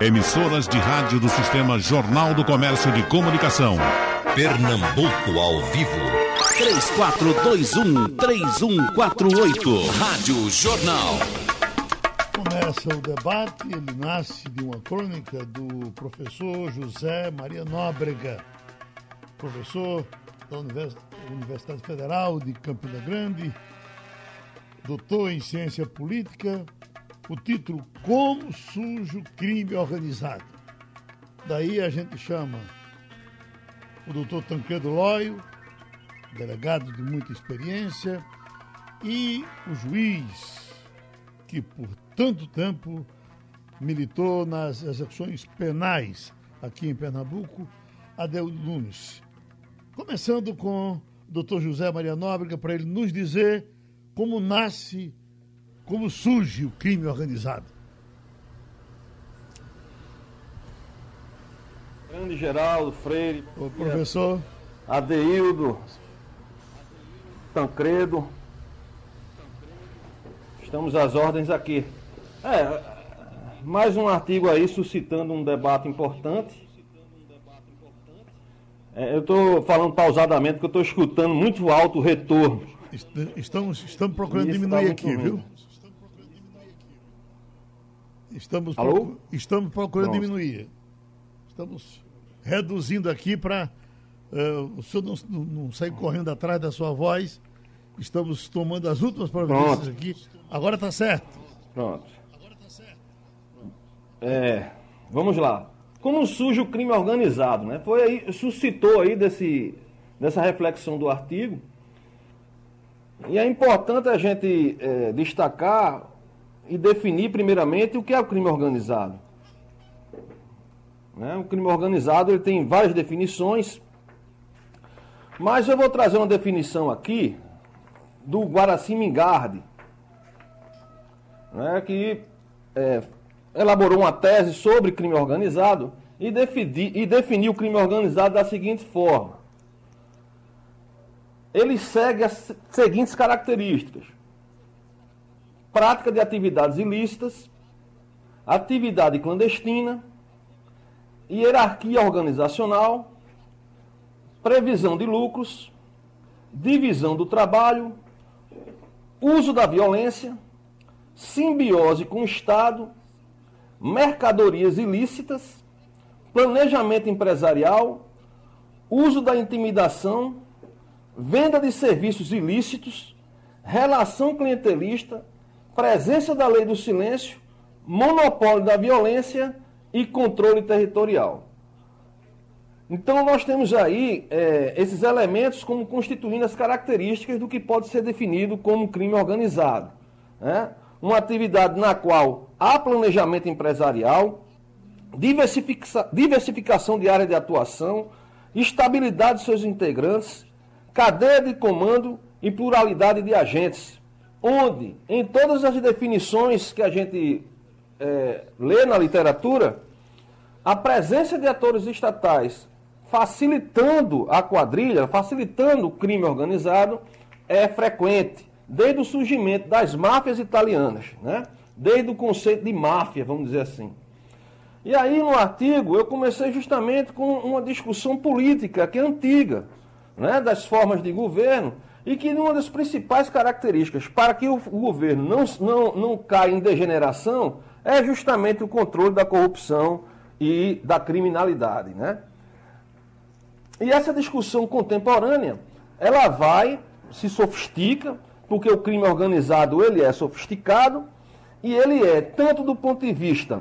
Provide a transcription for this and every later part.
Emissoras de rádio do Sistema Jornal do Comércio de Comunicação. Pernambuco ao vivo. 3421-3148. Rádio Jornal. Começa o debate, ele nasce de uma crônica do professor José Maria Nóbrega, professor da Universidade Federal de Campina Grande, doutor em ciência política, o título Como Sujo Crime Organizado. Daí a gente chama o doutor Tancredo Lóio, delegado de muita experiência, e o juiz que por tanto tempo militou nas execuções penais aqui em Pernambuco, Adeudo Nunes. Começando com o doutor José Maria Nóbrega, para ele nos dizer como nasce como surge o crime organizado? Grande Geraldo, Freire. O professor. Adeildo. Tancredo. Estamos às ordens aqui. É, mais um artigo aí suscitando um debate importante. É, eu estou falando pausadamente porque eu estou escutando muito alto o retorno. Estamos, estamos procurando diminuir tá aqui, ruim. viu? Estamos, Alô? estamos procurando Pronto. diminuir. Estamos reduzindo aqui para uh, o senhor não, não, não, sair correndo atrás da sua voz. Estamos tomando as últimas providências Pronto. aqui. Agora está certo. Pronto. Agora está certo. É, vamos lá. Como surge o crime organizado, né? Foi aí, suscitou aí desse, dessa reflexão do artigo. E é importante a gente é, destacar e definir primeiramente o que é o crime organizado. Né? O crime organizado ele tem várias definições, mas eu vou trazer uma definição aqui do Guaraci Mingardi, né, que é, elaborou uma tese sobre crime organizado e, defini, e definiu o crime organizado da seguinte forma. Ele segue as seguintes características prática de atividades ilícitas, atividade clandestina, hierarquia organizacional, previsão de lucros, divisão do trabalho, uso da violência, simbiose com o Estado, mercadorias ilícitas, planejamento empresarial, uso da intimidação, venda de serviços ilícitos, relação clientelista, presença da lei do silêncio, monopólio da violência e controle territorial. Então, nós temos aí é, esses elementos como constituindo as características do que pode ser definido como crime organizado. Né? Uma atividade na qual há planejamento empresarial, diversifica diversificação de área de atuação, estabilidade de seus integrantes, cadeia de comando e pluralidade de agentes, onde, em todas as definições que a gente é, lê na literatura, a presença de atores estatais facilitando a quadrilha, facilitando o crime organizado, é frequente, desde o surgimento das máfias italianas, né? desde o conceito de máfia, vamos dizer assim. E aí, no artigo, eu comecei justamente com uma discussão política que é antiga, né? das formas de governo, e que uma das principais características para que o, governo não, não, não caia em degeneração é justamente o controle da corrupção e da criminalidade. Né? E essa discussão contemporânea, ela vai, se sofistica, porque o crime organizado ele é sofisticado, e ele é, tanto do ponto de vista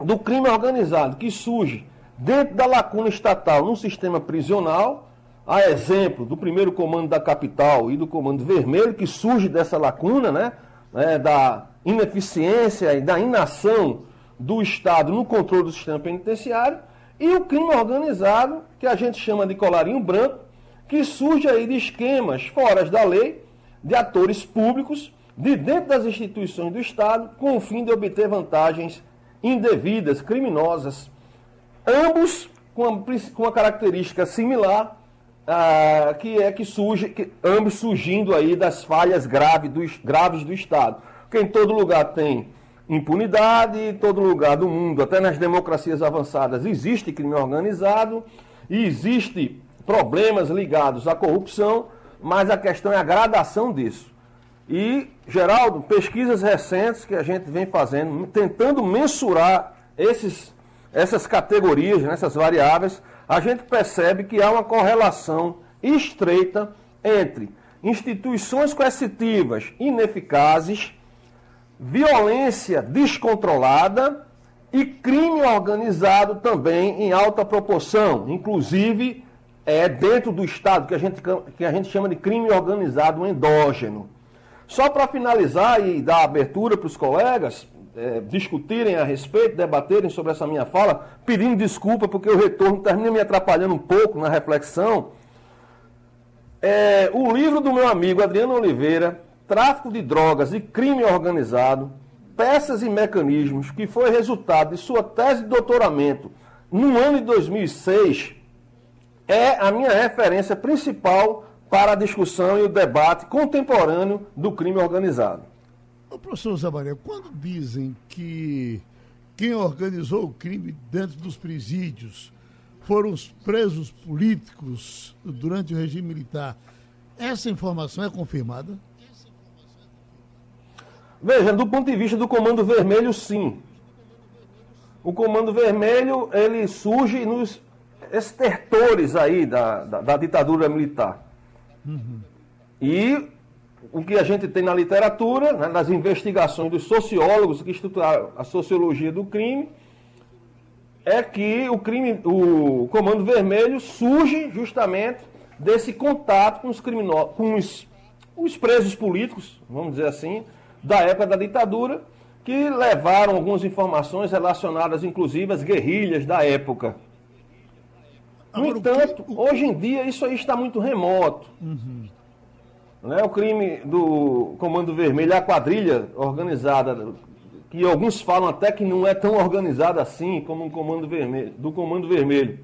do crime organizado que surge dentro da lacuna estatal no sistema prisional, a exemplo do primeiro comando da capital e do comando vermelho, que surge dessa lacuna, né, né, da ineficiência e da inação do Estado no controle do sistema penitenciário, e o crime organizado, que a gente chama de colarinho branco, que surge aí de esquemas fora da lei, de atores públicos, de dentro das instituições do Estado, com o fim de obter vantagens indevidas, criminosas, ambos com uma, com uma característica similar ah, que é que surge, que, ambos surgindo aí das falhas graves do, graves do Estado. Porque em todo lugar tem impunidade, em todo lugar do mundo, até nas democracias avançadas, existe crime organizado e existe problemas ligados à corrupção, mas a questão é a gradação disso. E, Geraldo, pesquisas recentes que a gente vem fazendo, tentando mensurar esses, essas categorias, né, essas variáveis, a gente percebe que há uma correlação estreita entre instituições coercitivas ineficazes, violência descontrolada e crime organizado também em alta proporção, inclusive é dentro do Estado, que a gente, que a gente chama de crime organizado endógeno. Só para finalizar e dar abertura para os colegas é, discutirem a respeito, debaterem sobre essa minha fala, pedindo desculpa porque o retorno termina me atrapalhando um pouco na reflexão. É, o livro do meu amigo Adriano Oliveira, Tráfico de Drogas e Crime Organizado, Peças e Mecanismos, que foi resultado de sua tese de doutoramento no ano de 2006, é a minha referência principal para a discussão e o debate contemporâneo do crime organizado. Ô, professor Zabaré, quando dizem que quem organizou o crime dentro dos presídios foram os presos políticos durante o regime militar, essa informação é confirmada? Veja, do ponto de vista do Comando Vermelho, sim. O Comando Vermelho, ele surge nos estertores aí da, da, da ditadura militar. Uhum. E o que a gente tem na literatura, né, nas investigações dos sociólogos que estudaram a sociologia do crime, é que o crime, o Comando Vermelho surge justamente desse contato com os criminosos, com os, os presos políticos, vamos dizer assim, da época da ditadura, que levaram algumas informações relacionadas, inclusive, às guerrilhas da época. No entanto, hoje em dia isso aí está muito remoto. Uhum. Né? O crime do Comando Vermelho, a quadrilha organizada, que alguns falam até que não é tão organizada assim como um Comando Vermelho, do Comando Vermelho,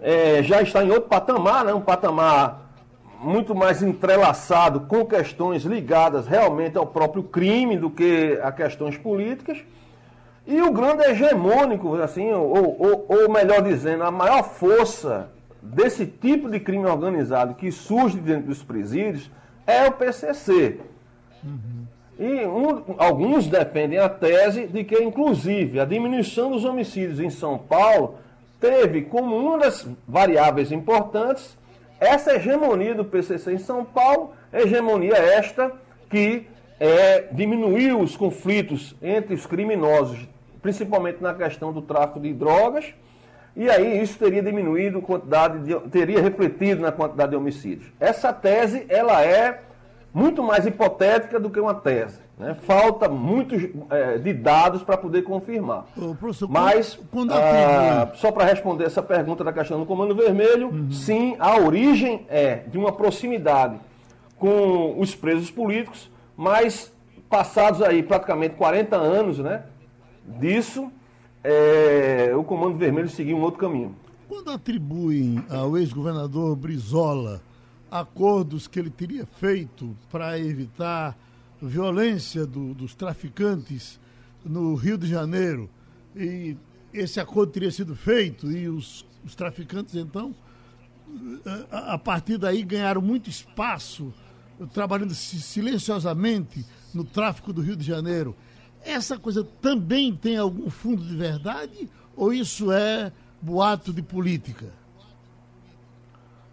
é, já está em outro patamar, né? um patamar muito mais entrelaçado com questões ligadas realmente ao próprio crime do que a questões políticas. E o grande hegemônico, assim, ou, ou, ou melhor dizendo, a maior força desse tipo de crime organizado que surge dentro dos presídios é o PCC. Uhum. E um, alguns defendem a tese de que, inclusive, a diminuição dos homicídios em São Paulo teve como uma das variáveis importantes essa hegemonia do PCC em São Paulo, hegemonia esta que é, diminuiu os conflitos entre os criminosos, principalmente na questão do tráfico de drogas, e aí isso teria diminuído a quantidade de, teria refletido na quantidade de homicídios. Essa tese ela é muito mais hipotética do que uma tese. Né? Falta muitos é, de dados para poder confirmar. Ô, Mas, quando, quando ah, só para responder essa pergunta da questão do Comando Vermelho, uhum. sim, a origem é de uma proximidade com os presos políticos, mas passados aí praticamente 40 anos né, disso, é, o Comando Vermelho seguiu um outro caminho. Quando atribuem ao ex-governador Brizola acordos que ele teria feito para evitar violência do, dos traficantes no Rio de Janeiro e esse acordo teria sido feito e os, os traficantes então a, a, partir daí ganharam muito espaço trabalhando silenciosamente no tráfico do Rio de Janeiro. Essa coisa também tem algum fundo de verdade ou isso é boato de política?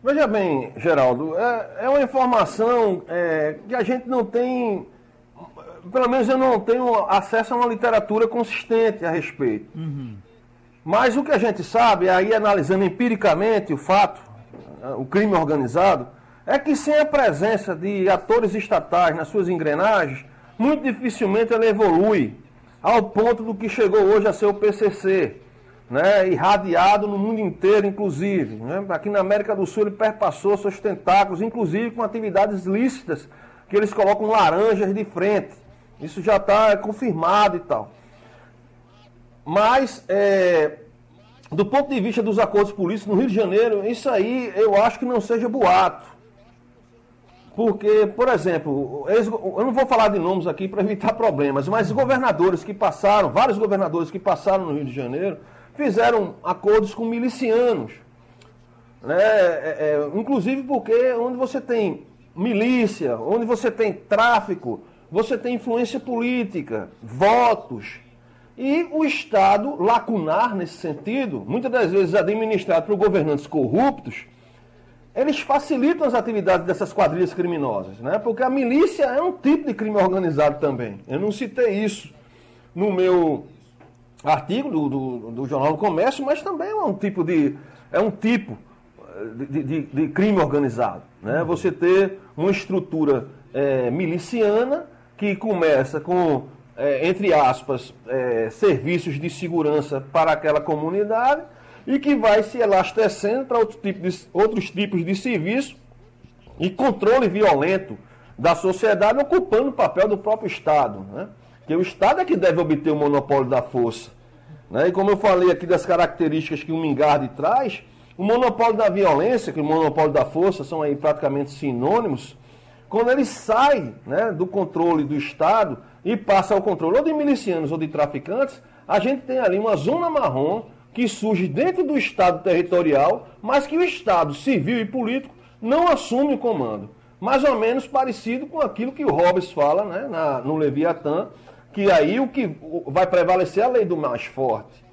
Veja bem, Geraldo, é, é uma informação é, que a gente não tem, pelo menos eu não tenho acesso a uma literatura consistente a respeito. Uhum. Mas o que a gente sabe, aí analisando empiricamente o fato, o crime organizado, é que sem a presença de atores estatais nas suas engrenagens, muito dificilmente ela evolui ao ponto do que chegou hoje a ser o PCC né, irradiado no mundo inteiro, inclusive. Né? Aqui na América do Sul ele perpassou seus tentáculos, inclusive com atividades lícitas, que eles colocam laranjas de frente. Isso já está confirmado e tal. Mas, é, do ponto de vista dos acordos políticos no Rio de Janeiro, isso aí eu acho que não seja boato. Porque, por exemplo, eu não vou falar de nomes aqui para evitar problemas, mas governadores que passaram, vários governadores que passaram no Rio de Janeiro, fizeram acordos com milicianos. Né? É, é, inclusive porque onde você tem milícia, onde você tem tráfico, você tem influência política, votos. E o Estado, lacunar nesse sentido, muitas das vezes administrado por governantes corruptos, eles facilitam as atividades dessas quadrilhas criminosas, né? Porque a milícia é um tipo de crime organizado também. Eu não citei isso no meu artigo do, do, do Jornal do Comércio, mas também é um tipo de é um tipo eh, de, de, de crime organizado, né? Você ter uma estrutura é, miliciana que começa com é, entre aspas é, serviços de segurança para aquela comunidade e que vai se elastecendo para outro tipo de, outros tipos de serviço e controle violento da sociedade, ocupando o papel do próprio Estado. Né? Que o Estado é que deve obter o monopólio da força. Né? E como eu falei aqui das características que o Mingardi traz, o monopólio da violência, que o monopólio da força são aí praticamente sinônimos, quando ele sai né, do controle do Estado e passa ao controle ou de milicianos ou de traficantes, a gente tem ali uma zona marrom que surge dentro do Estado territorial, mas que o Estado civil e político não assume o comando. Mais ou menos parecido com aquilo que o Hobbes fala né, na, no Leviatã, que aí o que vai prevalecer é a lei do mais forte.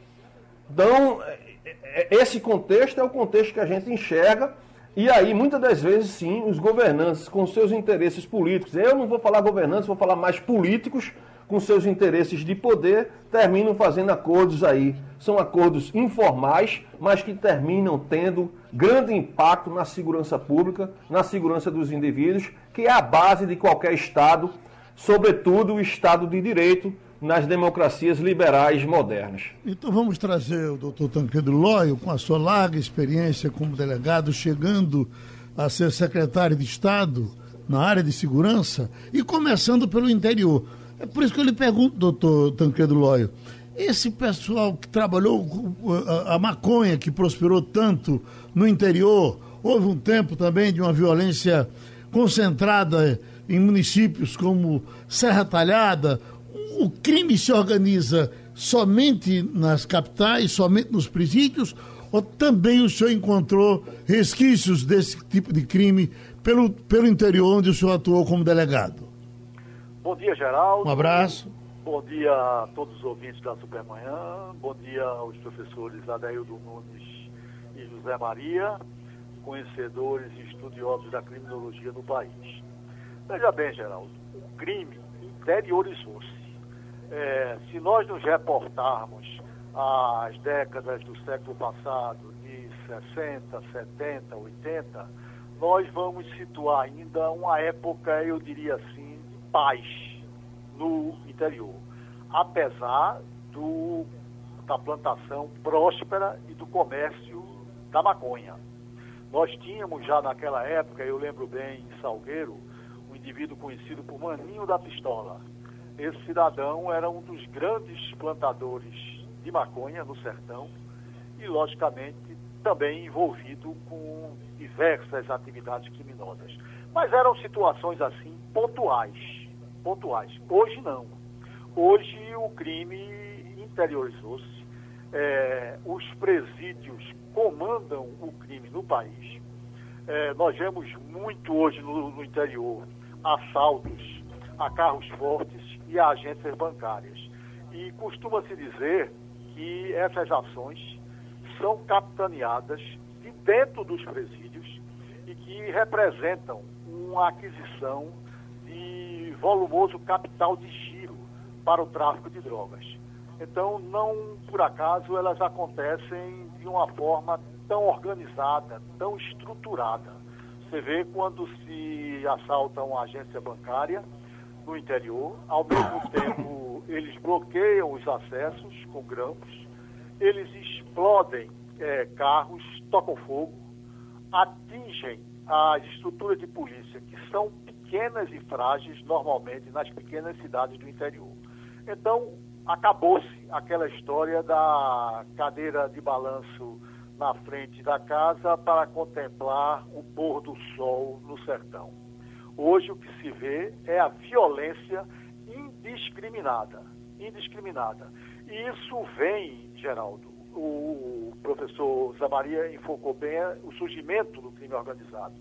Então, é, é, esse contexto é o contexto que a gente enxerga, e aí, muitas das vezes, sim, os governantes com seus interesses políticos, eu não vou falar governantes, vou falar mais políticos, com seus interesses de poder, terminam fazendo acordos aí. São acordos informais, mas que terminam tendo grande impacto na segurança pública, na segurança dos indivíduos, que é a base de qualquer Estado, sobretudo o Estado de Direito, nas democracias liberais modernas. Então vamos trazer o doutor Tancredo Lóio, com a sua larga experiência como delegado, chegando a ser secretário de Estado na área de segurança e começando pelo interior. É por isso que eu lhe pergunto, doutor Tancredo Lóio, esse pessoal que trabalhou a maconha, que prosperou tanto no interior, houve um tempo também de uma violência concentrada em municípios como Serra Talhada, o crime se organiza somente nas capitais, somente nos presídios, ou também o senhor encontrou resquícios desse tipo de crime pelo, pelo interior onde o senhor atuou como delegado? Bom dia, Geraldo. Um abraço. Bom dia a todos os ouvintes da Supermanhã. Bom dia aos professores Adaildo Nunes e José Maria, conhecedores e estudiosos da criminologia no país. Veja bem, Geraldo, o crime interiorizou-se. É, se nós nos reportarmos às décadas do século passado, de 60, 70, 80, nós vamos situar ainda uma época, eu diria assim, paz no interior, apesar do, da plantação próspera e do comércio da maconha. Nós tínhamos já naquela época, eu lembro bem, em Salgueiro, um indivíduo conhecido por Maninho da Pistola. Esse cidadão era um dos grandes plantadores de maconha no sertão e, logicamente, também envolvido com diversas atividades criminosas. Mas eram situações assim pontuais pontuais. Hoje não. Hoje o crime interiorizou-se. É, os presídios comandam o crime no país. É, nós vemos muito hoje no, no interior assaltos a carros fortes e a agências bancárias. E costuma-se dizer que essas ações são capitaneadas de dentro dos presídios e que representam uma aquisição volumoso capital de giro para o tráfico de drogas. Então, não por acaso elas acontecem de uma forma tão organizada, tão estruturada. Você vê quando se assalta uma agência bancária no interior, ao mesmo tempo eles bloqueiam os acessos com grampos, eles explodem é, carros, tocam fogo, atingem as estruturas de polícia que são pequenas e frágeis, normalmente nas pequenas cidades do interior. Então, acabou-se aquela história da cadeira de balanço na frente da casa para contemplar o pôr do sol no sertão. Hoje o que se vê é a violência indiscriminada. Indiscriminada. E isso vem, Geraldo, o professor Zamaria enfocou bem o surgimento do crime organizado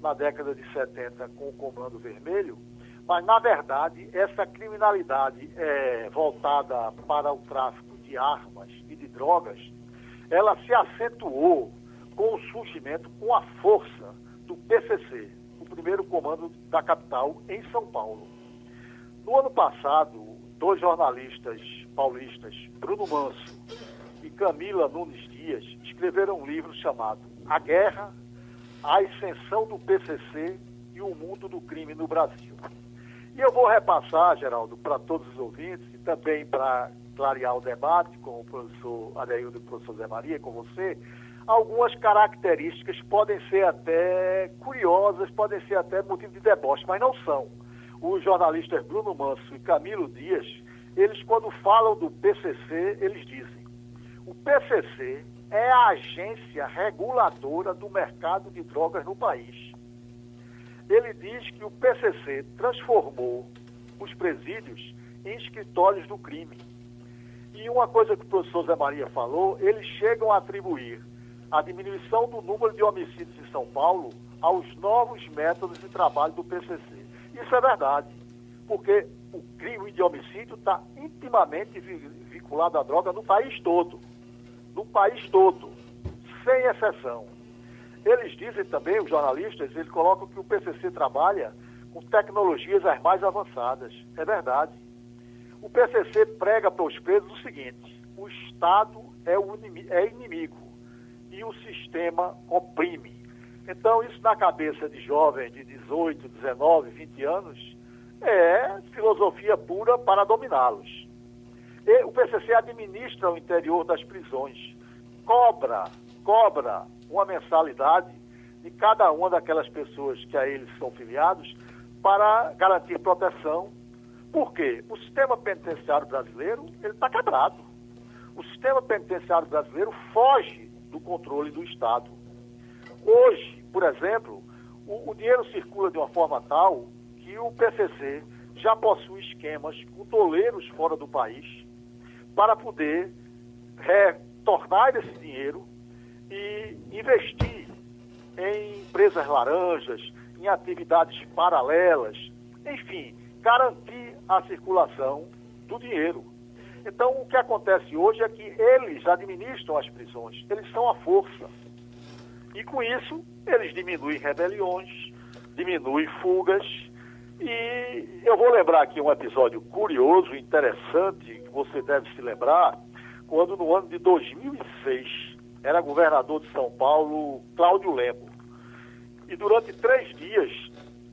na década de 70 com o Comando Vermelho, mas na verdade essa criminalidade é, voltada para o tráfico de armas e de drogas, ela se acentuou com o surgimento, com a força do PCC, o primeiro comando da capital em São Paulo. No ano passado, dois jornalistas paulistas, Bruno Manso e Camila Nunes Dias, escreveram um livro chamado A Guerra, a Ascensão do PCC e o Mundo do Crime no Brasil. E eu vou repassar, Geraldo, para todos os ouvintes e também para clarear o debate com o professor Adeildo e o professor Zé Maria, com você, algumas características podem ser até curiosas, podem ser até motivo de deboche, mas não são. Os jornalistas Bruno Manso e Camilo Dias, eles quando falam do PCC, eles dizem: o PCC é a agência reguladora do mercado de drogas no país. Ele diz que o PCC transformou os presídios em escritórios do crime. E uma coisa que o professor Zé Maria falou, eles chegam a atribuir a diminuição do número de homicídios em São Paulo aos novos métodos de trabalho do PCC. Isso é verdade, porque o crime de homicídio está intimamente vinculado à droga no país todo. No país todo, sem exceção. Eles dizem também, os jornalistas, eles colocam que o PCC trabalha com tecnologias as mais avançadas. É verdade. O PCC prega para os presos o seguinte: o Estado é, o é inimigo e o sistema oprime. Então, isso na cabeça de jovens de 18, 19, 20 anos é filosofia pura para dominá-los. O PCC administra o interior das prisões, cobra, cobra uma mensalidade de cada uma daquelas pessoas que a eles são filiados para garantir proteção. Por quê? O sistema penitenciário brasileiro ele está quebrado. O sistema penitenciário brasileiro foge do controle do Estado. Hoje, por exemplo, o, o dinheiro circula de uma forma tal que o PCC já possui esquemas com toleiros fora do país para poder retornar esse dinheiro e investir em empresas laranjas, em atividades paralelas, enfim, garantir a circulação do dinheiro. Então, o que acontece hoje é que eles administram as prisões, eles são a força. E com isso, eles diminuem rebeliões, diminuem fugas. E eu vou lembrar aqui um episódio curioso, interessante, que você deve se lembrar, quando no ano de 2006 era governador de São Paulo Cláudio Lemo. E durante três dias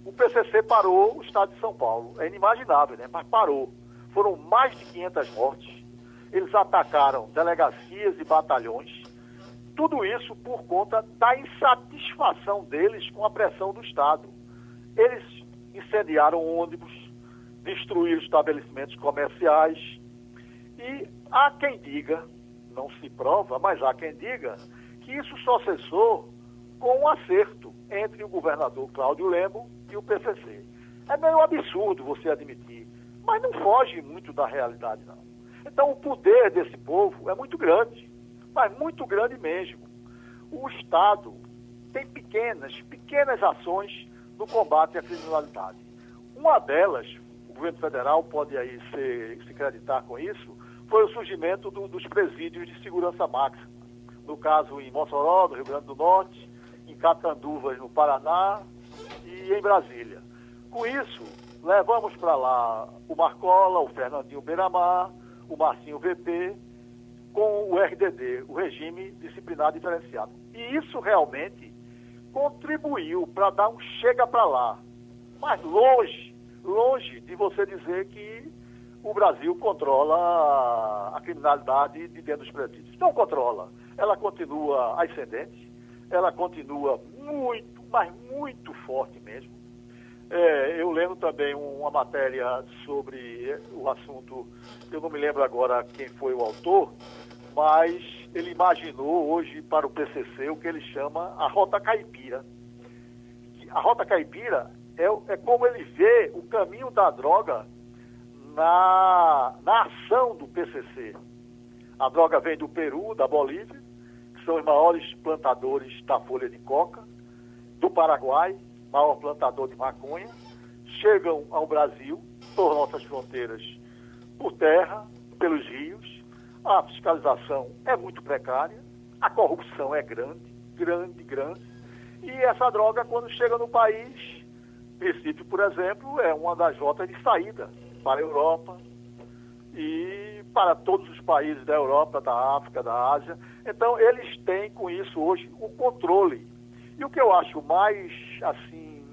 o PCC parou o estado de São Paulo. É inimaginável, né? Mas parou. Foram mais de 500 mortes. Eles atacaram delegacias e batalhões. Tudo isso por conta da insatisfação deles com a pressão do Estado. Eles incendiaram ônibus, destruíram estabelecimentos comerciais. E há quem diga, não se prova, mas há quem diga, que isso só cessou com um acerto entre o governador Cláudio Lemo e o PCC. É meio absurdo você admitir mas não foge muito da realidade, não. Então, o poder desse povo é muito grande, mas muito grande mesmo. O Estado tem pequenas, pequenas ações no combate à criminalidade. Uma delas, o governo federal pode aí se, acreditar com isso, foi o surgimento do, dos presídios de segurança máxima. No caso, em Mossoró, no Rio Grande do Norte, em Catanduvas, no Paraná e em Brasília. Com isso, Levamos para lá o Marcola, o Fernandinho Beiramar, o Marcinho VP, com o RDD, o Regime Disciplinar Diferenciado. E isso realmente contribuiu para dar um chega para lá. Mas longe, longe de você dizer que o Brasil controla a criminalidade de dentro dos presídios. Não controla. Ela continua ascendente, ela continua muito, mas muito forte mesmo. É, eu lembro também uma matéria sobre o assunto, eu não me lembro agora quem foi o autor, mas ele imaginou hoje para o PCC o que ele chama a Rota Caipira. A Rota Caipira é, é como ele vê o caminho da droga na, na ação do PCC. A droga vem do Peru, da Bolívia, que são os maiores plantadores da folha de coca, do Paraguai, maior plantador de maconha, chegam ao Brasil, por nossas fronteiras, por terra, pelos rios. A fiscalização é muito precária, a corrupção é grande, grande, grande. E essa droga, quando chega no país, Recife, por exemplo, é uma das rotas de saída para a Europa e para todos os países da Europa, da África, da Ásia. Então, eles têm com isso hoje o controle. E o que eu acho mais, assim,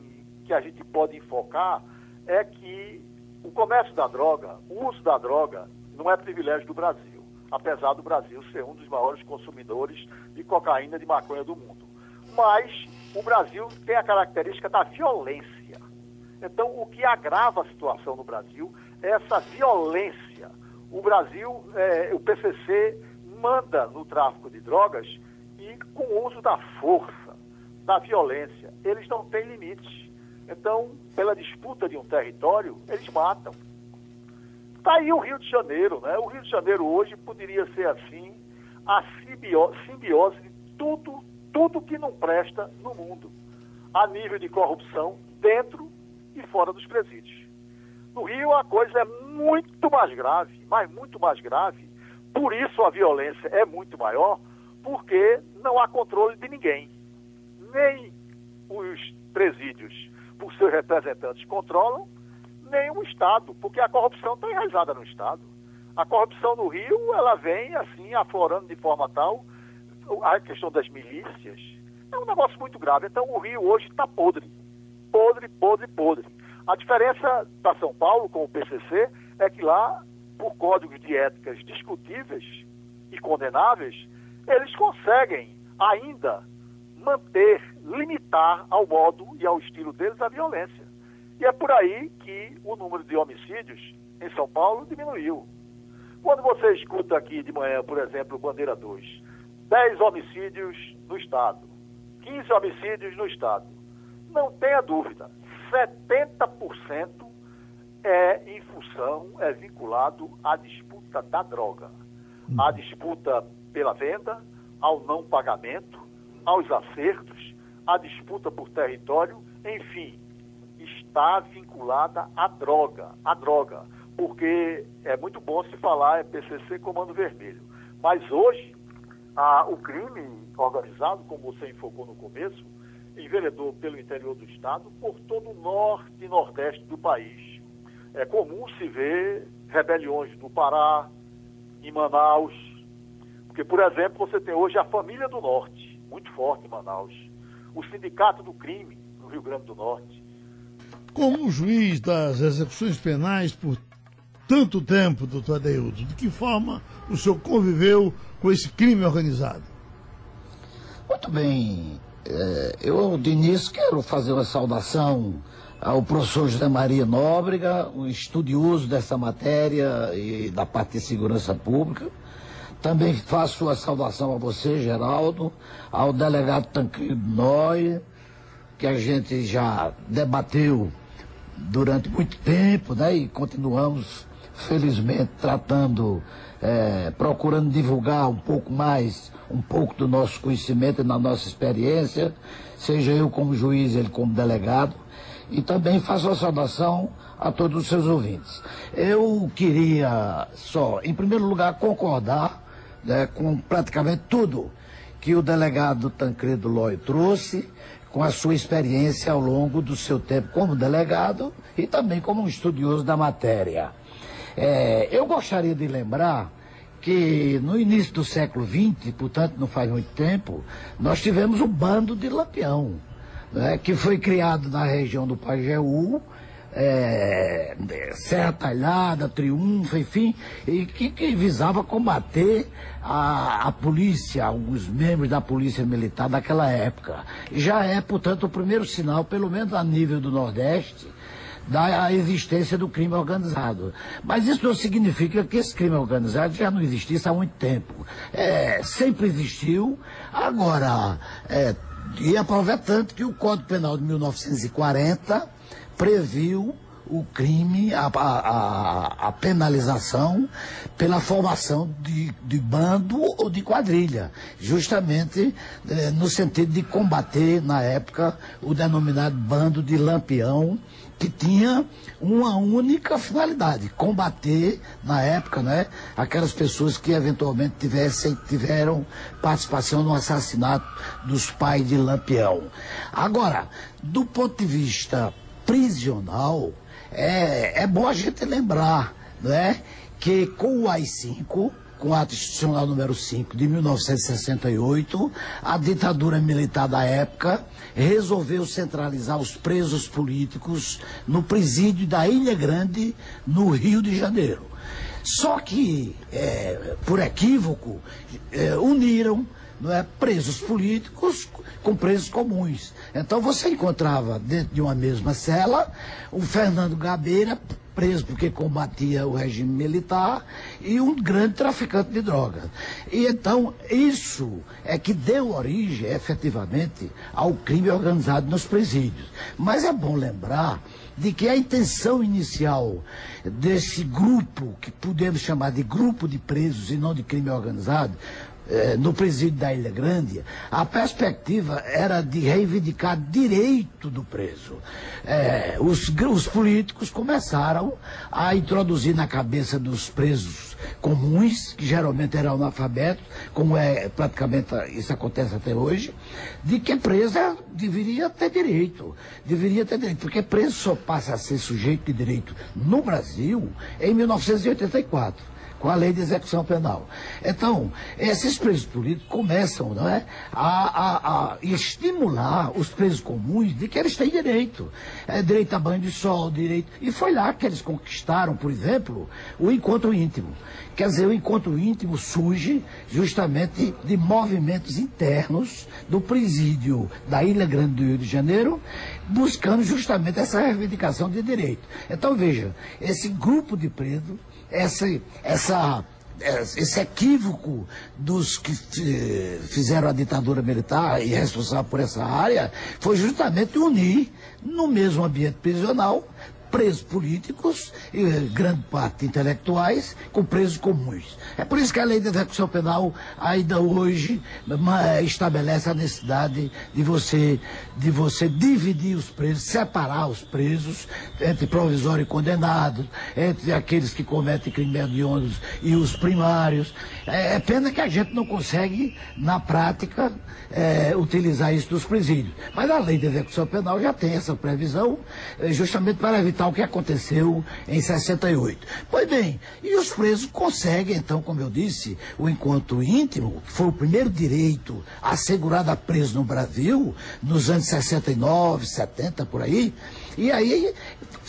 que a gente pode enfocar é que o comércio da droga, o uso da droga, não é privilégio do Brasil, apesar do Brasil ser um dos maiores consumidores de cocaína de maconha do mundo. Mas o Brasil tem a característica da violência. Então, o que agrava a situação no Brasil é essa violência. O Brasil, é, o PCC manda no tráfico de drogas e com o uso da força, da violência. Eles não têm limites. Então, pela disputa de um território, eles matam. Está aí o Rio de Janeiro, né? O Rio de Janeiro hoje poderia ser assim, a simbiose de tudo, tudo que não presta no mundo, a nível de corrupção dentro e fora dos presídios. No Rio a coisa é muito mais grave, mas muito mais grave. Por isso a violência é muito maior, porque não há controle de ninguém. Nem os presídios, por seus representantes, controlam, o Estado, porque a corrupção está enraizada no Estado. A corrupção no Rio, ela vem assim, aflorando de forma tal a questão das milícias é um negócio muito grave. Então o Rio hoje está podre. Podre, podre, podre. A diferença da São Paulo com o PCC é que lá, por códigos de éticas discutíveis e condenáveis, eles conseguem ainda manter, limitar ao modo e ao estilo deles a violência. E é por aí que o número de homicídios em São Paulo diminuiu. Quando você escuta aqui de manhã, por exemplo, Bandeira 2, 10 homicídios no Estado, 15 homicídios no Estado. Não tenha dúvida, 70% é em função, é vinculado à disputa da droga, à disputa pela venda, ao não pagamento, aos acertos, à disputa por território, enfim, está vinculada à droga, à droga, porque é muito bom se falar é PCC Comando Vermelho, mas hoje ah, o crime organizado, como você enfocou no começo, enveredou pelo interior do estado por todo o norte e nordeste do país. É comum se ver rebeliões no Pará, em Manaus, porque, por exemplo, você tem hoje a Família do Norte, muito forte em Manaus, o Sindicato do Crime no Rio Grande do Norte. Como juiz das execuções penais por tanto tempo, doutor Adeildo, de que forma o senhor conviveu com esse crime organizado? Muito bem. É, eu, de início, quero fazer uma saudação ao professor José Maria Nóbrega, um estudioso dessa matéria e da parte de segurança pública. Também faço a saudação a você, Geraldo, ao delegado Tancredo Noy, que a gente já debateu durante muito tempo, né? E continuamos felizmente tratando, é, procurando divulgar um pouco mais, um pouco do nosso conhecimento e da nossa experiência, seja eu como juiz, ele como delegado, e também faço a saudação a todos os seus ouvintes. Eu queria só, em primeiro lugar, concordar né, com praticamente tudo que o delegado Tancredo Loi trouxe, com a sua experiência ao longo do seu tempo como delegado e também como um estudioso da matéria. É, eu gostaria de lembrar que no início do século XX, portanto não faz muito tempo, nós tivemos um bando de lampião, né, que foi criado na região do Pajeú, é, Serra Talhada, Triunfo, enfim, e que, que visava combater a, a, polícia, alguns membros da polícia militar daquela época. Já é, portanto, o primeiro sinal, pelo menos a nível do Nordeste, da existência do crime organizado. Mas isso não significa que esse crime organizado já não existisse há muito tempo. É, sempre existiu. Agora, é, E aprova tanto que o Código Penal de 1940 previu o crime, a, a, a, penalização pela formação de, de bando ou de quadrilha, justamente eh, no sentido de combater, na época, o denominado bando de lampião, que tinha uma única finalidade, combater, na época, né, aquelas pessoas que eventualmente tivessem, tiveram participação no assassinato dos pais de Lampião. Agora, do ponto de vista prisional, é, é bom a gente lembrar, né, que com o AI-5, com o ato institucional número 5 de 1968, a ditadura militar da época resolveu centralizar os presos políticos no presídio da Ilha Grande, no Rio de Janeiro. Só que, é, por equívoco, é, uniram não é, presos políticos com presos comuns. Então você encontrava dentro de uma mesma cela o Fernando Gabeira, preso porque combatia o regime militar, e um grande traficante de drogas. E então, isso é que deu origem, efetivamente, ao crime organizado nos presídios. Mas é bom lembrar de que a intenção inicial desse grupo, que podemos chamar de grupo de presos e não de crime organizado, eh, no presídio da Ilha Grande, a perspectiva era de reivindicar direito do preso. Eh, os, os políticos começaram a introduzir na cabeça dos presos comuns, que geralmente eram analfabetos, como é praticamente isso acontece até hoje, de que presa deveria ter direito. Deveria ter direito, porque preso só passa a ser sujeito de direito no Brasil em 1984 com a lei de execução penal. Então, esses presos políticos começam não é, a, a, a estimular os presos comuns de que eles têm direito. É, direito a banho de sol, direito. E foi lá que eles conquistaram, por exemplo, o encontro íntimo. Quer dizer, o encontro íntimo surge justamente de movimentos internos do presídio da Ilha Grande do Rio de Janeiro, buscando justamente essa reivindicação de direito. Então, veja, esse grupo de presos essa, essa, esse equívoco dos que fizeram a ditadura militar e responsável por essa área foi justamente unir no mesmo ambiente prisional presos políticos, e grande parte intelectuais, com presos comuns. É por isso que a lei de execução penal ainda hoje estabelece a necessidade de você, de você dividir os presos, separar os presos entre provisório e condenado, entre aqueles que cometem crimes hediondos e os primários. É, é, pena que a gente não consegue, na prática, é, utilizar isso dos presídios. Mas a lei de execução penal já tem essa previsão, é, justamente para evitar o que aconteceu em 68. Pois bem, e os presos conseguem, então, como eu disse, o encontro íntimo, que foi o primeiro direito assegurado a preso no Brasil, nos anos 69, 70, por aí, e aí,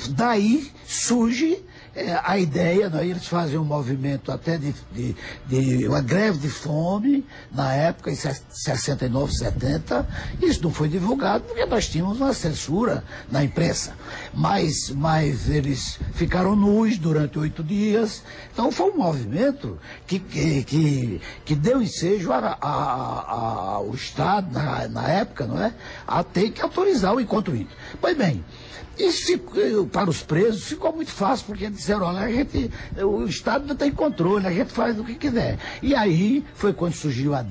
daí surge é, a ideia, né, eles fazem um movimento até de, de, de, uma greve de fome, na época, em 69, 70, isso não foi divulgado porque nós tínhamos uma censura na imprensa. Mas, mas eles ficaram nus durante oito dias. Então foi um movimento que, que, que, que deu ensejo ao Estado, na, na época, não é? A ter que autorizar o encontro íntimo. Pois bem, isso para os presos ficou muito fácil, porque disseram, olha, a gente, o Estado não tem controle, a gente faz o que quiser. E aí foi quando surgiu a,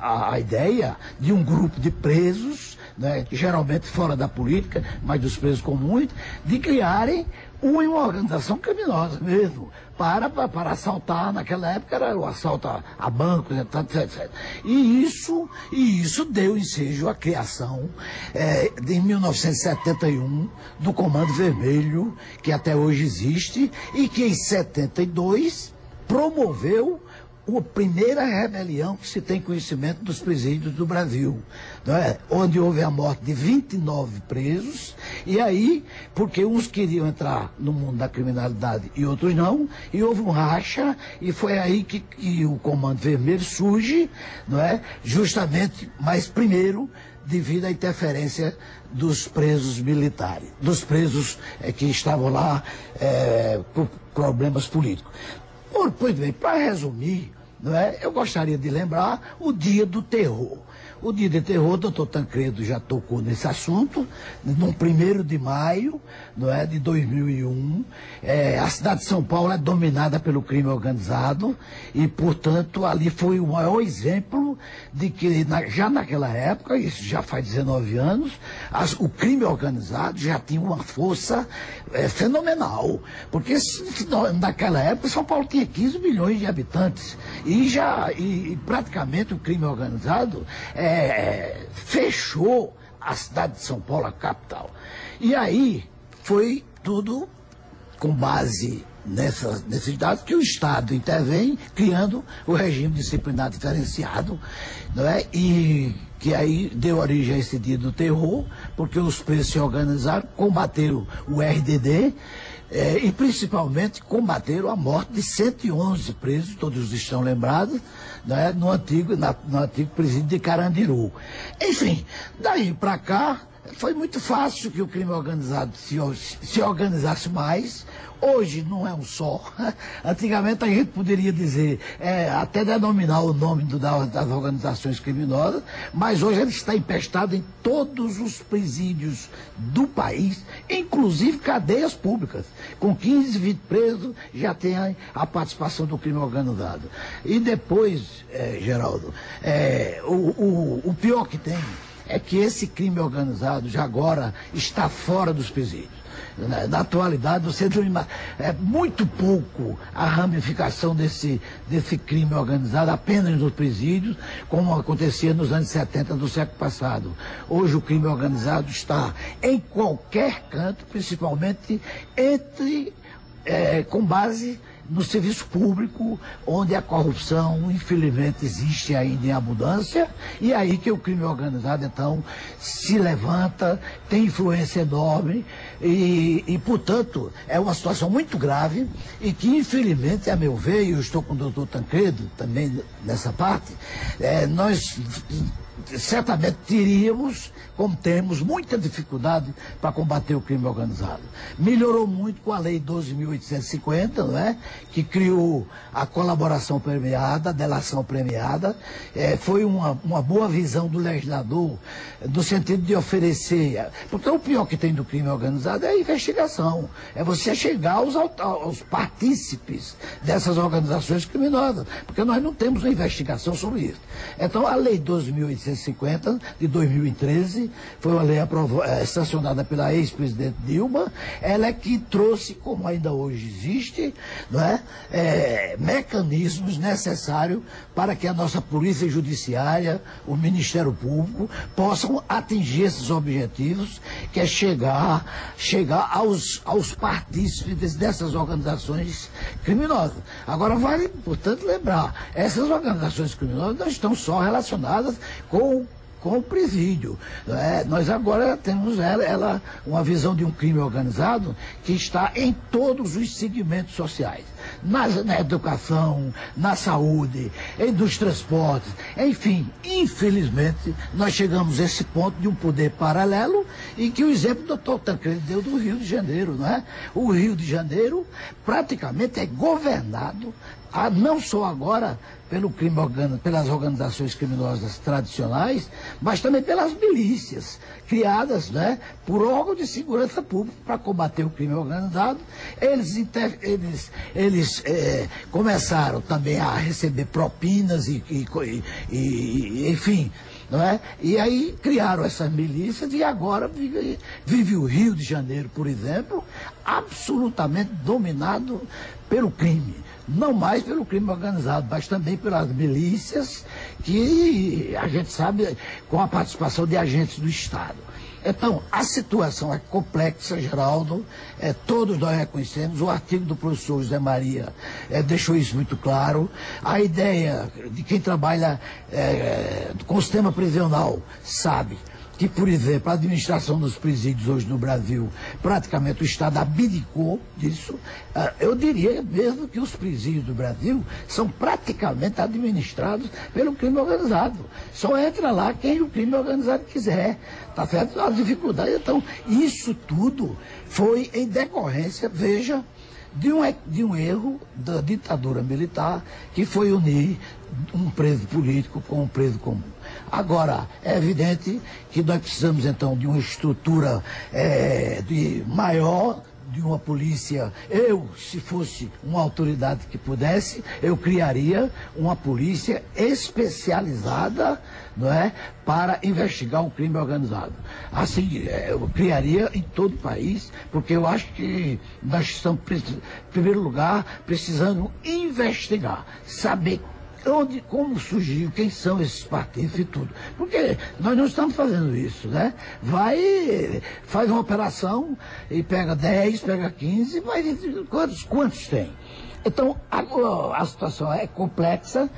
a, a ideia de um grupo de presos, né, geralmente fora da política, mas dos presos comuns, de criarem uma organização criminosa mesmo, para, para, para, assaltar, naquela época era o assalto a, a bancos, etc, etc. E isso, e isso deu ensejo à criação, é, em 1971, do Comando Vermelho, que até hoje existe, e que em 72 promoveu a primeira rebelião que se tem conhecimento dos presídios do Brasil, é? onde houve a morte de 29 presos, e aí, porque uns queriam entrar no mundo da criminalidade e outros não, e houve um racha, e foi aí que, que o Comando Vermelho surge, não é? justamente, mas primeiro, devido à interferência dos presos militares, dos presos é, que estavam lá é, por problemas políticos. Pois bem, para resumir, não é? Eu gostaria de lembrar o dia do terror. O dia de terror, o doutor Tancredo já tocou nesse assunto, no 1 de maio não é, de 2001. É, a cidade de São Paulo é dominada pelo crime organizado e, portanto, ali foi o maior exemplo de que, na, já naquela época, isso já faz 19 anos, as, o crime organizado já tinha uma força é, fenomenal. Porque se, naquela época São Paulo tinha 15 milhões de habitantes e já e, e praticamente o crime organizado é, fechou a cidade de São Paulo, a capital. E aí foi tudo com base nessas necessidades que o Estado intervém, criando o regime disciplinar diferenciado, não é? E que aí deu origem a esse dia do terror, porque os presos se organizaram, combateram o RDD é, e principalmente combateram a morte de 111 presos, todos estão lembrados, né, no, antigo, na, no antigo presídio de Carandiru. Enfim, daí para cá foi muito fácil que o crime organizado se, se organizasse mais, Hoje não é um só. Antigamente a gente poderia dizer, é, até denominar o nome do, das organizações criminosas, mas hoje ele está empestado em todos os presídios do país, inclusive cadeias públicas. Com 15, 20 presos, já tem a, a participação do crime organizado. E depois, é, Geraldo, é, o, o, o pior que tem é que esse crime organizado já agora está fora dos presídios. Na, na, atualidade, você não é muito pouco a ramificação desse, desse crime organizado apenas nos presídios, como acontecia nos anos 70 do século passado. Hoje o crime organizado está em qualquer canto, principalmente entre, é, com base no serviço público, onde a corrupção, infelizmente, existe ainda em abundância, e é aí que o crime organizado, então, se levanta, tem influência enorme, e, e portanto, é uma situação muito grave, e que, infelizmente, a meu ver, e eu estou com o doutor Tancredo também nessa parte, é, nós certamente teríamos, como temos, muita dificuldade para combater o crime organizado. Melhorou muito com a Lei 12.850, não é? que criou a colaboração premiada, a delação premiada. É, foi uma, uma boa visão do legislador, no sentido de oferecer. Porque o pior que tem do crime organizado é a investigação. É você chegar aos, aos partícipes dessas organizações criminosas. Porque nós não temos uma investigação sobre isso. Então, a Lei 12.850 150 de 2013, foi uma lei é, sancionada pela ex-presidente Dilma, ela é que trouxe, como ainda hoje existe, não é, é, mecanismos necessários para que a nossa polícia judiciária, o Ministério Público, possam atingir esses objetivos, que é chegar, chegar aos, aos partícipes dessas organizações criminosas. Agora, vale, portanto, lembrar, essas organizações criminosas não estão só relacionadas com com, o presídio. É, nós agora temos ela, ela, uma visão de um crime organizado que está em todos os segmentos sociais. Na, na educação, na saúde, dos transportes, enfim, infelizmente, nós chegamos a esse ponto de um poder paralelo e que o exemplo do doutor Tancredo deu do Rio de Janeiro, não é? O Rio de Janeiro praticamente é governado não só agora pelo crime organizado, pelas organizações criminosas tradicionais, mas também pelas milícias criadas né, por órgãos de segurança pública para combater o crime organizado. Eles, inter, eles, eles é, começaram também a receber propinas e, e, e, enfim, não é? E aí criaram essas milícias e agora vive, vive o Rio de Janeiro, por exemplo, absolutamente dominado pelo crime não mais pelo crime organizado, mas também pelas milícias, que a gente sabe com a participação de agentes do Estado. Então, a situação é complexa, Geraldo, é, todos nós reconhecemos, o artigo do professor José Maria é, deixou isso muito claro. A ideia de quem trabalha é, com o sistema prisional sabe que, por exemplo, a administração dos presídios hoje no Brasil, praticamente o Estado abdicou disso. Ah, eu diria mesmo que os presídios do Brasil são praticamente administrados pelo crime organizado. Só entra lá quem o crime organizado quiser. Tá certo? A dificuldade. Então, isso tudo foi em decorrência, veja, de um, de um erro da ditadura militar, que foi unir um preso político com um preso comum. Agora, é evidente que nós precisamos, então, de uma estrutura é, de maior de uma polícia, eu, se fosse uma autoridade que pudesse, eu criaria uma polícia especializada, não é, para investigar o crime organizado. Assim, é, eu criaria em todo o país, porque eu acho que nós estamos, em primeiro lugar, precisando investigar, saber onde, como surgiu, quem são esses partidos e tudo. Porque nós não estamos fazendo isso, né? Vai, faz uma operação e pega 10, pega 15, mas quantos, quantos tem? Então, a, a, situação é complexa.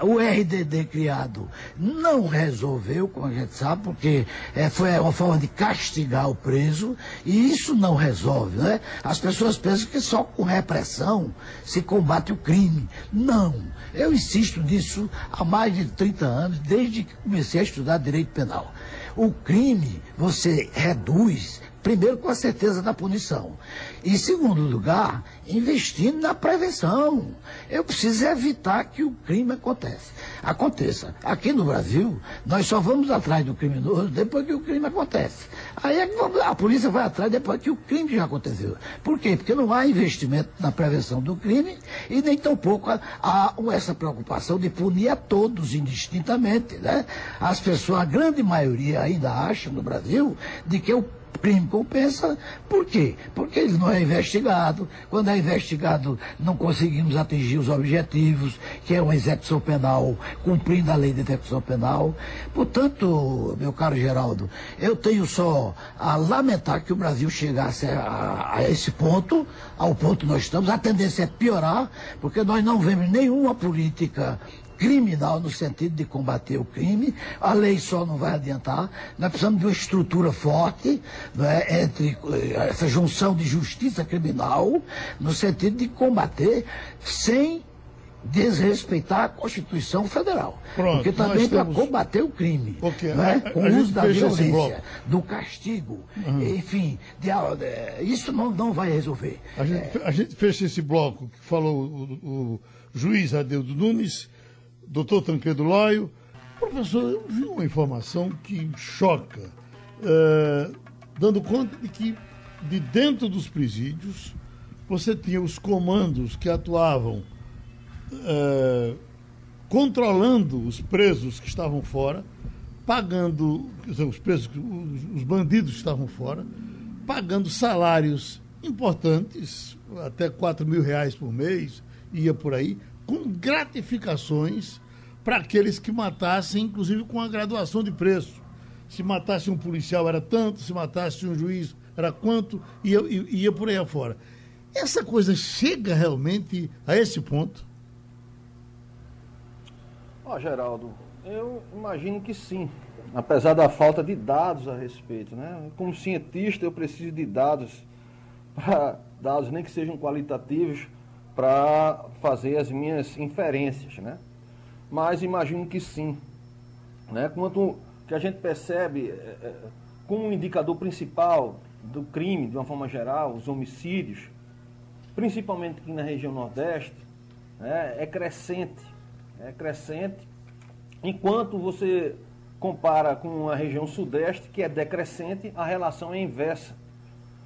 Uh, o RDD criado não resolveu, como a gente sabe, porque é, foi uma forma de castigar o preso, e isso não resolve. Né? As pessoas pensam que só com repressão se combate o crime. Não. Eu insisto nisso há mais de 30 anos, desde que comecei a estudar direito penal. O crime você reduz Primeiro, com a certeza da punição. E, em segundo lugar, investindo na prevenção. Eu preciso evitar que o crime aconteça. aconteça. Aqui no Brasil, nós só vamos atrás do criminoso depois que o crime acontece. Aí é a polícia vai atrás depois que o crime já aconteceu. Por quê? Porque não há investimento na prevenção do crime e nem tampouco há essa preocupação de punir a todos indistintamente. Né? As pessoas, a grande maioria ainda acha no Brasil de que o crime compensa. Por quê? Porque ele não é investigado. Quando é investigado, não conseguimos atingir os objetivos, que é uma execução penal, cumprindo a lei de execução penal. Portanto, meu caro Geraldo, eu tenho só a lamentar que o Brasil chegasse a, a esse ponto, ao ponto que nós estamos. A tendência é piorar, porque nós não vemos nenhuma política criminal no sentido de combater o crime. A lei só não vai adiantar. Nós precisamos de uma estrutura forte é, entre eh, essa junção de justiça criminal no sentido de combater sem desrespeitar a Constituição Federal. Pronto, Porque também para temos... combater o crime, okay. né? com o uso da violência, do castigo, uhum. enfim, de, de, isso não, não vai resolver. A gente, é... a gente fecha esse bloco que falou o, o juiz Adeudo Nunes doutor Tancredo Lóio. Professor, eu vi uma informação que choca, é, dando conta de que de dentro dos presídios você tinha os comandos que atuavam é, controlando os presos que estavam fora, pagando os presos, os, os bandidos que estavam fora, pagando salários importantes, até 4 mil reais por mês, ia por aí, com gratificações para aqueles que matassem, inclusive com a graduação de preço. Se matasse um policial era tanto, se matasse um juiz era quanto, e ia, ia por aí afora. Essa coisa chega realmente a esse ponto? Ó, oh, Geraldo, eu imagino que sim, apesar da falta de dados a respeito, né? Como cientista, eu preciso de dados, para dados nem que sejam qualitativos, para fazer as minhas inferências, né? Mas imagino que sim. Né? Quanto que a gente percebe é, é, como um indicador principal do crime, de uma forma geral, os homicídios, principalmente aqui na região Nordeste, né, é crescente. É crescente, enquanto você compara com a região Sudeste, que é decrescente, a relação é inversa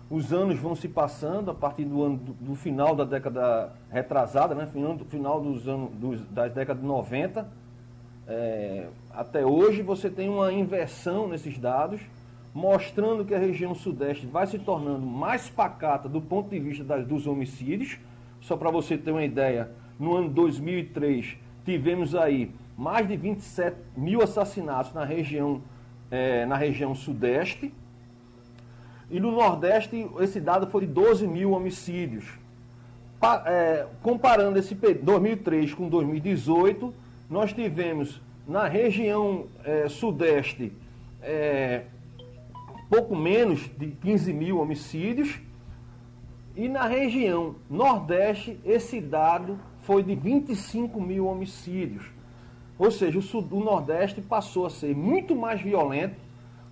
os anos vão se passando a partir do, ano, do, final da década retrasada, né? final, final dos anos dos, das décadas de 90, é, até hoje você tem uma inversão nesses dados, mostrando que a região sudeste vai se tornando mais pacata do ponto de vista das, dos homicídios. Só para você ter uma ideia, no ano 2003 tivemos aí mais de 27 mil assassinatos na região, é, na região sudeste, e no Nordeste, esse dado foi de 12 mil homicídios. Pa, é, comparando esse 2003 com 2018, nós tivemos na região é, Sudeste é, pouco menos de 15 mil homicídios. E na região Nordeste, esse dado foi de 25 mil homicídios. Ou seja, o, o Nordeste passou a ser muito mais violento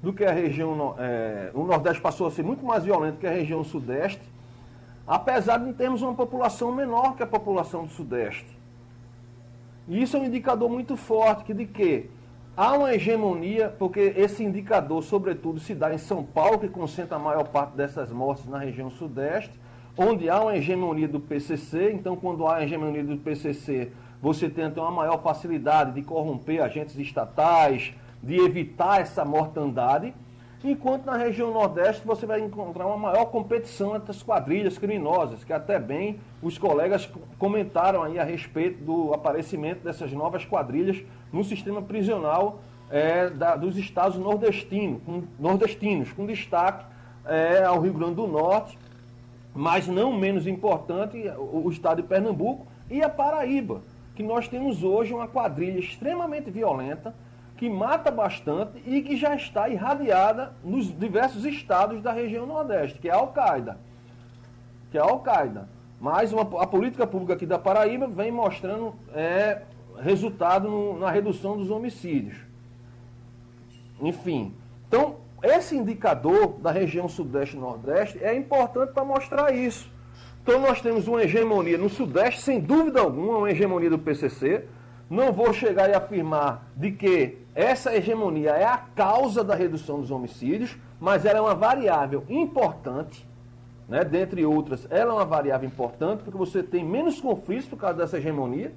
do que a região. É, o Nordeste passou a ser muito mais violento que a região Sudeste. apesar de termos uma população menor que a população do Sudeste. E isso é um indicador muito forte que de que há uma hegemonia, porque esse indicador, sobretudo, se dá em São Paulo, que concentra a maior parte dessas mortes na região Sudeste, onde há uma hegemonia do PCC. Então, quando há a hegemonia do PCC, você tem então uma maior facilidade de corromper agentes estatais, de evitar essa mortandade. Enquanto na região Nordeste você vai encontrar uma maior competição entre as quadrilhas criminosas, que até bem os colegas comentaram aí a respeito do aparecimento dessas novas quadrilhas no sistema prisional é, da, dos estados nordestinos, com, nordestinos, com destaque é, ao Rio Grande do Norte, mas não menos importante, o, o estado de Pernambuco e a Paraíba, que nós temos hoje uma quadrilha extremamente violenta, que mata bastante e que já está irradiada nos diversos estados da região Nordeste, que é a Al-Qaeda. Que é a Al-Qaeda. Mas uma, a política pública aqui da Paraíba vem mostrando é, resultado no, na redução dos homicídios. Enfim. Então, esse indicador da região Sudeste e Nordeste é importante para mostrar isso. Então, nós temos uma hegemonia no Sudeste, sem dúvida alguma, uma hegemonia do PCC. Não vou chegar e afirmar de que essa hegemonia é a causa da redução dos homicídios, mas ela é uma variável importante, né? dentre outras, ela é uma variável importante, porque você tem menos conflitos por causa dessa hegemonia.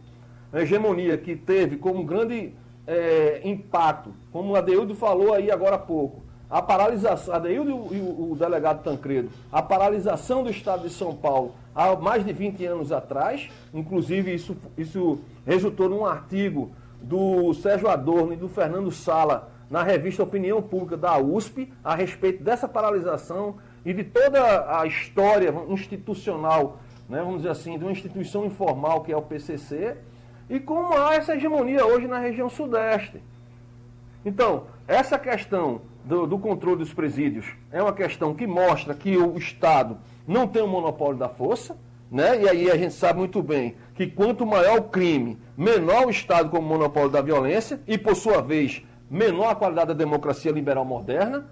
Uma hegemonia que teve como grande é, impacto, como o Adeildo falou aí agora há pouco, a paralisação, Adeildo e o, o delegado Tancredo, a paralisação do Estado de São Paulo há mais de 20 anos atrás, inclusive isso, isso resultou num artigo do Sérgio Adorno e do Fernando Sala na revista Opinião Pública da USP a respeito dessa paralisação e de toda a história institucional, né, vamos dizer assim, de uma instituição informal que é o PCC, e como há essa hegemonia hoje na região sudeste. Então, essa questão do, do, controle dos presídios é uma questão que mostra que o Estado não tem o monopólio da força, né? e aí a gente sabe muito bem que quanto maior o crime, menor o Estado como monopólio da violência e, por sua vez, menor a qualidade da democracia liberal moderna.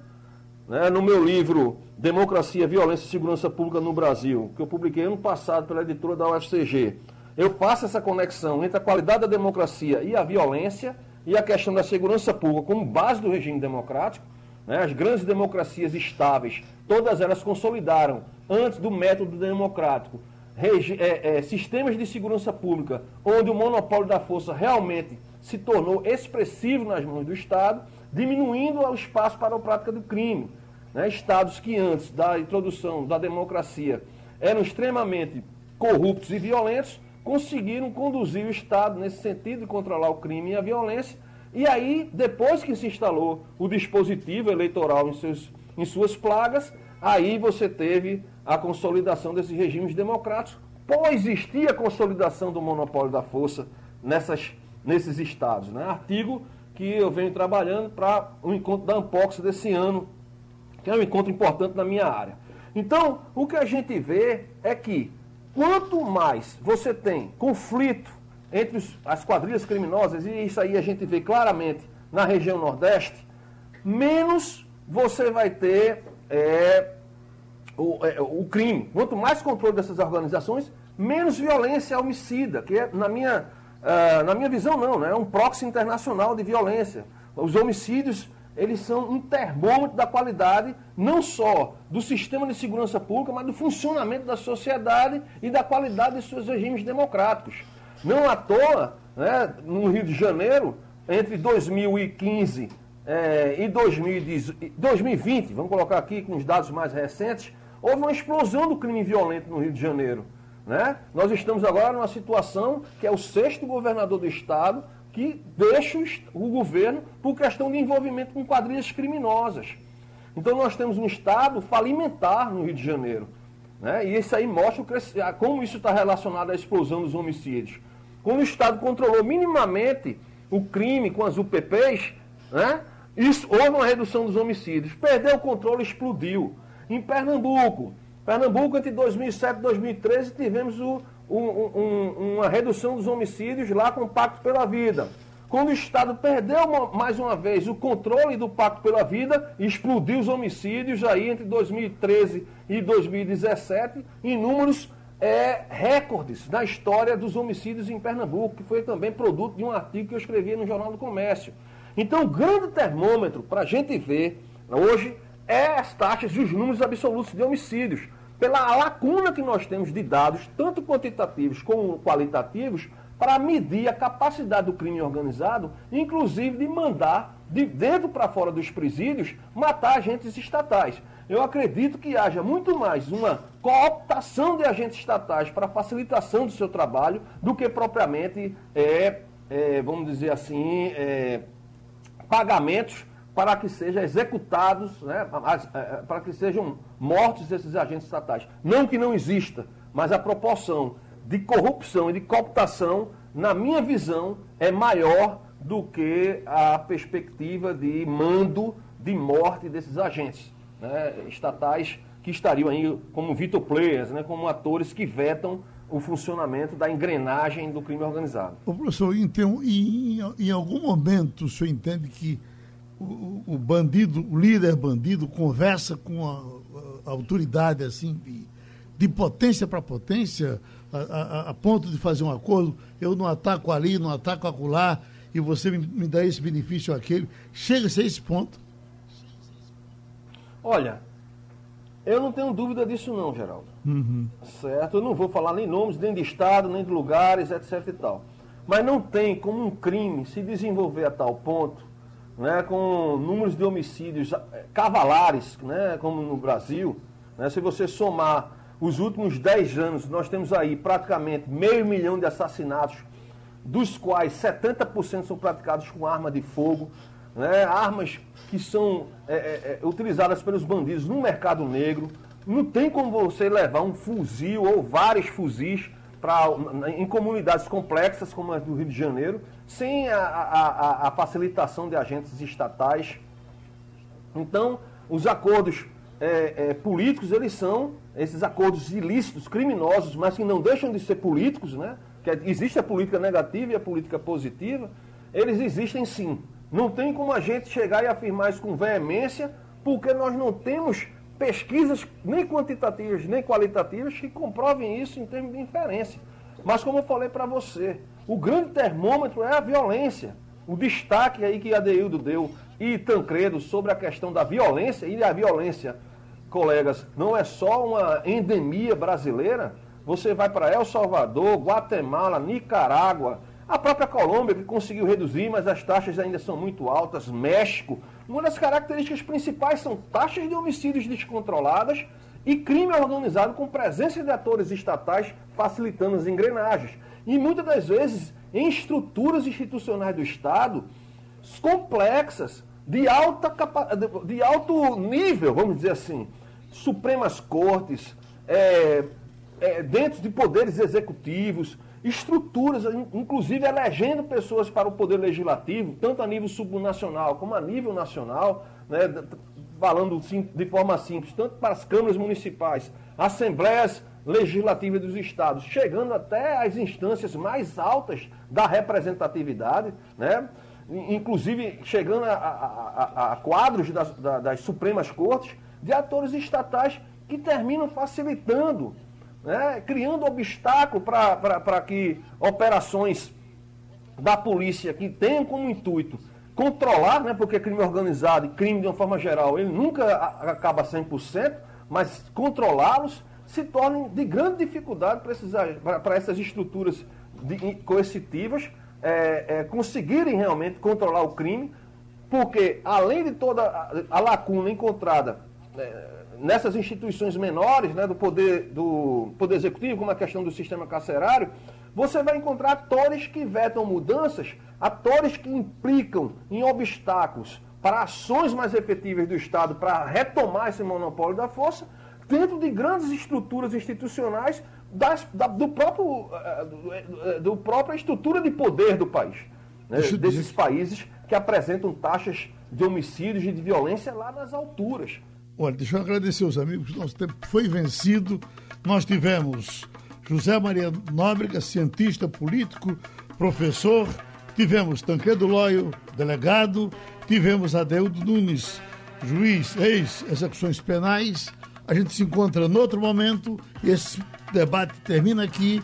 Né? No meu livro Democracia, Violência e Segurança Pública no Brasil, que eu publiquei ano passado pela editora da UFCG, eu faço essa conexão entre a qualidade da democracia e a violência e a questão da segurança pública como base do regime democrático. Né? As grandes democracias estáveis, todas elas consolidaram antes do método democrático é, é, sistemas de segurança pública, onde o monopólio da força realmente se tornou expressivo nas mãos do Estado, diminuindo o espaço para a prática do crime. Né? Estados que antes da introdução da democracia eram extremamente corruptos e violentos, conseguiram conduzir o Estado nesse sentido de controlar o crime e a violência. E aí, depois que se instalou o dispositivo eleitoral em, seus, em suas plagas, aí você teve a consolidação desses regimes democráticos, por existir a consolidação do monopólio da força nessas, nesses estados. Né? Artigo que eu venho trabalhando para o encontro da Ampox desse ano, que é um encontro importante na minha área. Então, o que a gente vê é que quanto mais você tem conflito entre as quadrilhas criminosas, e isso aí a gente vê claramente na região Nordeste, menos você vai ter é, o, é, o crime. Quanto mais controle dessas organizações, menos violência homicida, que é, na minha, uh, na minha visão, não, né? é um proxy internacional de violência. Os homicídios, eles são um termômetro da qualidade, não só do sistema de segurança pública, mas do funcionamento da sociedade e da qualidade de seus regimes democráticos. Não à toa, né, no Rio de Janeiro, entre 2015 é, e 2020, vamos colocar aqui com os dados mais recentes, houve uma explosão do crime violento no Rio de Janeiro. Né? Nós estamos agora numa situação que é o sexto governador do Estado que deixa o governo por questão de envolvimento com quadrilhas criminosas. Então nós temos um Estado falimentar no Rio de Janeiro. Né? E isso aí mostra como isso está relacionado à explosão dos homicídios. Quando o Estado controlou minimamente o crime com as UPPs, né? Isso, houve uma redução dos homicídios. Perdeu o controle, explodiu. Em Pernambuco, Pernambuco entre 2007 e 2013 tivemos o, um, um, uma redução dos homicídios lá com o Pacto pela Vida. quando o Estado perdeu mais uma vez o controle do Pacto pela Vida explodiu os homicídios aí entre 2013 e 2017 em números é, recordes na história dos homicídios em Pernambuco, que foi também produto de um artigo que eu escrevi no Jornal do Comércio. Então, o grande termômetro para a gente ver hoje é as taxas e os números absolutos de homicídios. Pela lacuna que nós temos de dados, tanto quantitativos como qualitativos, para medir a capacidade do crime organizado, inclusive de mandar, de dentro para fora dos presídios, matar agentes estatais. Eu acredito que haja muito mais uma cooptação de agentes estatais para facilitação do seu trabalho do que propriamente, é, é vamos dizer assim, é, pagamentos para que sejam executados, né, é, para que sejam mortos esses agentes estatais. Não que não exista, mas a proporção de corrupção e de cooptação, na minha visão, é maior do que a perspectiva de mando de morte desses agentes né, estatais que estariam aí como Vitor Players, né, como atores que vetam o funcionamento da engrenagem do crime organizado. O professor, então, em, em algum momento o senhor entende que o, o bandido, o líder bandido, conversa com a, a autoridade assim de, de potência para potência, a, a, a, ponto de fazer um acordo, eu não ataco ali, não ataco acolá, e você me, me dá esse benefício ou aquele. Chega-se a esse ponto. Olha, eu não tenho dúvida disso não, Geraldo. Uhum. Certo? Eu não vou falar nem nomes, nem de estado, nem de lugares, etc e tal. Mas não tem como um crime se desenvolver a tal ponto, né, com números de homicídios cavalares, né, como no Brasil, né, se você somar os últimos 10 anos, nós temos aí praticamente meio milhão de assassinatos, dos quais 70% são praticados com arma de fogo, né, armas que são é, é, é, utilizadas pelos bandidos no mercado negro. Não tem como você levar um fuzil ou vários fuzis pra, em comunidades complexas como a do Rio de Janeiro, sem a, a, a facilitação de agentes estatais. Então, os acordos é, é, políticos, eles são esses acordos ilícitos, criminosos, mas que não deixam de ser políticos, né? Que existe a política negativa e a política positiva, eles existem sim. Não tem como a gente chegar e afirmar isso com veemência, porque nós não temos pesquisas nem quantitativas nem qualitativas que comprovem isso em termos de inferência. Mas como eu falei para você, o grande termômetro é a violência. O destaque aí que Adeildo deu e Tancredo sobre a questão da violência, e a violência, colegas, não é só uma endemia brasileira. Você vai para El Salvador, Guatemala, Nicarágua, a própria Colômbia, que conseguiu reduzir, mas as taxas ainda são muito altas. México. Uma das características principais são taxas de homicídios descontroladas e crime organizado com presença de atores estatais facilitando as engrenagens. E muitas das vezes em estruturas institucionais do Estado complexas, de, alta de alto nível, vamos dizer assim. Supremas Cortes, é, é, dentro de poderes executivos, estruturas, inclusive elegendo pessoas para o poder legislativo, tanto a nível subnacional como a nível nacional, né, falando de forma simples, tanto para as câmaras municipais, assembleias legislativas dos estados, chegando até as instâncias mais altas da representatividade, né, inclusive chegando a, a, a, a quadros das, das Supremas Cortes, de atores estatais que terminam facilitando né, criando obstáculo para que operações da polícia que tenham como intuito controlar, né, porque crime organizado e crime de uma forma geral, ele nunca acaba 100%, mas controlá-los se tornem de grande dificuldade para essas estruturas de, coercitivas é, é, conseguirem realmente controlar o crime, porque além de toda a, a lacuna encontrada é, nessas instituições menores, né, do poder do poder executivo, como a questão do sistema carcerário, você vai encontrar atores que vetam mudanças, atores que implicam em obstáculos para ações mais efetivas do Estado para retomar esse monopólio da força, dentro de grandes estruturas institucionais das, da, do próprio, eh, do, eh, do própria estrutura de poder do país. Né, desses países que apresentam taxas de homicídios e de violência lá nas alturas. Olha, deixa eu agradecer os amigos, nosso tempo foi vencido. Nós tivemos José Maria Nóbrega, cientista político, professor tivemos Tancredo Loio, delegado, tivemos Adeudo Nunes, juiz, ex-execuções penais. A gente se encontra em outro momento esse debate termina aqui.